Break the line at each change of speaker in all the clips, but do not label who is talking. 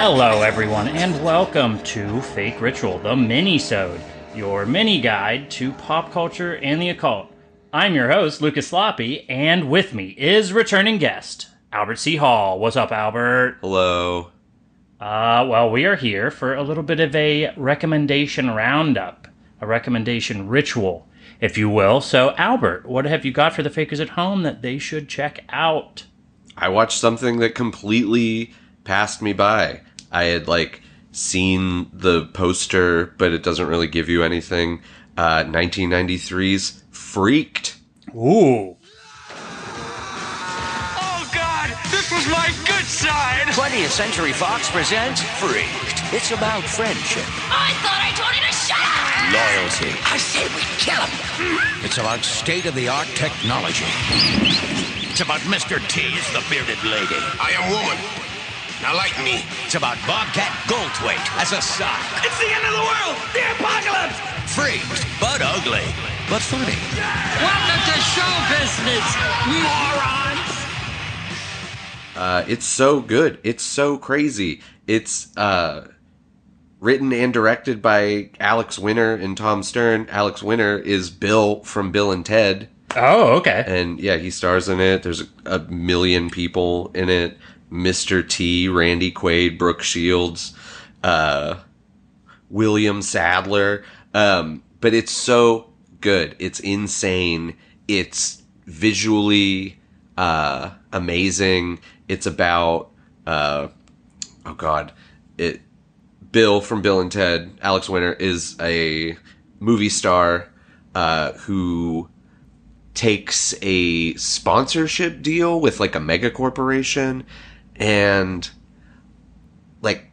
Hello, everyone, and welcome to Fake Ritual, the mini-sode, your mini guide to pop culture and the occult. I'm your host, Lucas Sloppy, and with me is returning guest, Albert C. Hall. What's up, Albert?
Hello.
Uh, well, we are here for a little bit of a recommendation roundup, a recommendation ritual, if you will. So, Albert, what have you got for the fakers at home that they should check out?
I watched something that completely passed me by. I had like seen the poster, but it doesn't really give you anything. Uh, 1993's Freaked.
Ooh.
Oh God, this was my good side.
20th Century Fox presents Freaked. It's about friendship,
I thought I told you to shut up!
loyalty.
I said we kill him!
It's about state of the art technology. It's about Mr. T's, the bearded lady.
I am woman. Now like me.
It's about Bobcat Goldthwait as a sock.
It's the end of the world. The apocalypse.
Freaked, but ugly, but funny.
Welcome to show business, morons!
Uh, it's so good. It's so crazy. It's uh, written and directed by Alex Winter and Tom Stern. Alex Winter is Bill from Bill and Ted.
Oh, okay.
and yeah, he stars in it. There's a, million people in it. Mr. T, Randy Quaid, Brooke Shields, uh, William Sadler. Um, but it's so good. It's insane. It's visually uh, amazing. It's about uh, oh god, it. Bill from Bill and Ted, Alex Winter is a movie star uh, who takes a sponsorship deal with like a mega corporation and like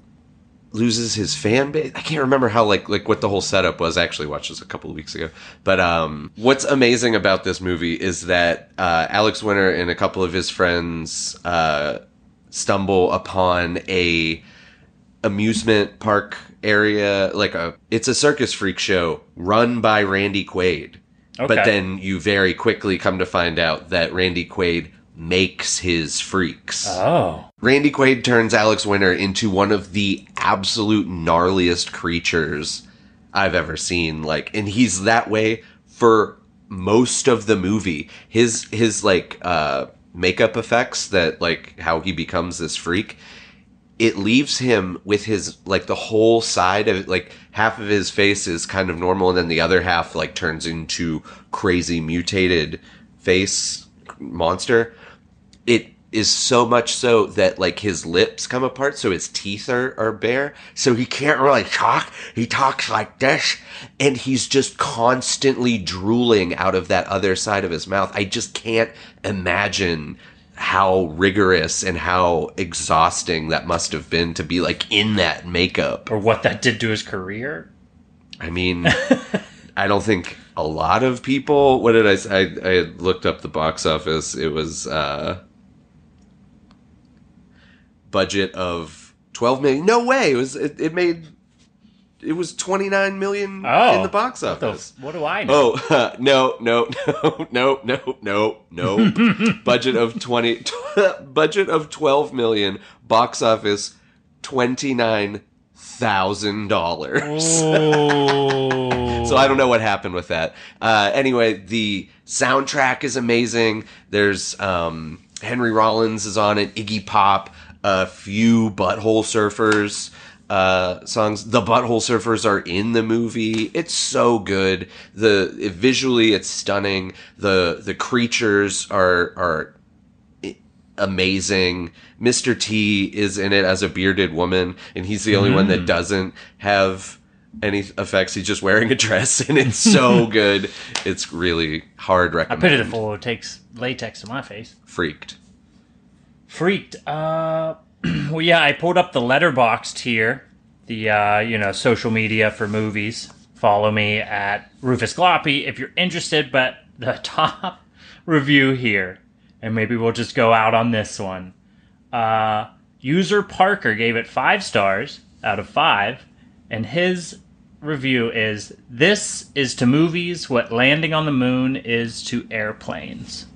loses his fan base. I can't remember how like like what the whole setup was. I actually watched this a couple of weeks ago. But um what's amazing about this movie is that uh Alex Winter and a couple of his friends uh stumble upon a amusement park area like a it's a circus freak show run by Randy Quaid.
Okay.
But then you very quickly come to find out that Randy Quaid makes his freaks.
Oh.
Randy Quaid turns Alex Winter into one of the absolute gnarliest creatures I've ever seen. Like, and he's that way for most of the movie. His his like uh makeup effects that like how he becomes this freak it leaves him with his like the whole side of like half of his face is kind of normal and then the other half like turns into crazy mutated face monster. It is so much so that like his lips come apart so his teeth are, are bare so he can't really talk. He talks like this and he's just constantly drooling out of that other side of his mouth. I just can't imagine how rigorous and how exhausting that must have been to be like in that makeup
Or what that did to his career?
I mean, I don't think a lot of people. What did I say? I, I had looked up the box office. It was uh, budget of twelve million. No way! It was. It, it made. It was twenty nine million
Oh.
in the box
What, the,
office.
what do I know?
Oh no no no no no no no! budget of twenty. budget of twelve million. Box office twenty nine thousand dollars.
Oh.
So I don't know what happened with that. Uh, anyway, the soundtrack is amazing. There's um, Henry Rollins is on it, Iggy Pop, a few Butthole Surfers uh, songs. The Butthole Surfers are in the movie. It's so good. The it- visually, it's stunning. the The creatures are are amazing. Mr. T is in it as a bearded woman, and he's the only one that doesn't have any effects. He's just wearing a dress, and it's so good. It's really hard
I
recommend.
pity the fool who takes latex to my face.
Freaked.
Freaked. Uh, well, yeah, I pulled up the Letterboxd here, the uh, you know social media for movies. Follow me at Rufus Gloppy if you're interested. But the top review here, and maybe we'll just go out on this one. Uh, user Parker gave it five stars out of five, and his review is: "This is to movies what landing on the moon is to airplanes."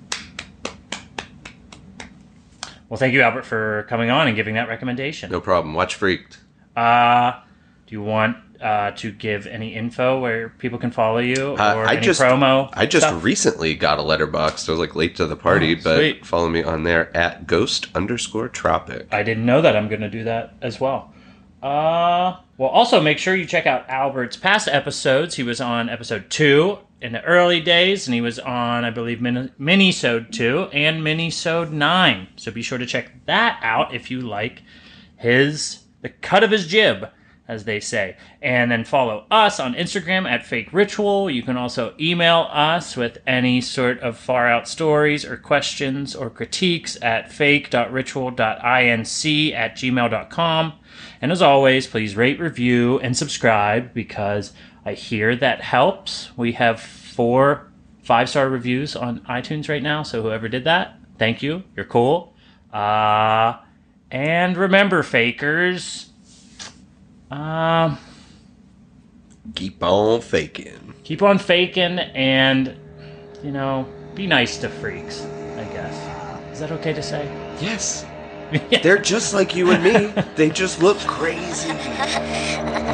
Well, thank you, Albert, for coming on and giving that recommendation.
No problem. Watch Freaked.
Uh, do you want uh, to give any info where people can follow you or
Uh, I
any
just
promo?
I just
stuff?
recently got a letterbox. So I was like late to the party,
Oh,
but
sweet.
follow me on there at ghost underscore tropic.
I didn't know that. I'm going to do that as well. Uh, well, also make sure you check out Albert's past episodes. He was on episode two in the early days, and he was on, I believe, mini- Minisode two and Minisode nine. So be sure to check that out if you like his the cut of his jib, as they say. And then follow us on Instagram at Fake Ritual. You can also email us with any sort of far out stories or questions or critiques at fake.ritual.inc at gmail.com. And as always, please rate, review, and subscribe because I hear that helps. We have four five star reviews on iTunes right now. So whoever did that, thank you. You're cool. Uh, and remember, fakers. Um,
Keep on faking.
keep on faking and, you know, be nice to freaks, I guess. Is that okay to say?
Yes. They're just like you and me. they just look crazy.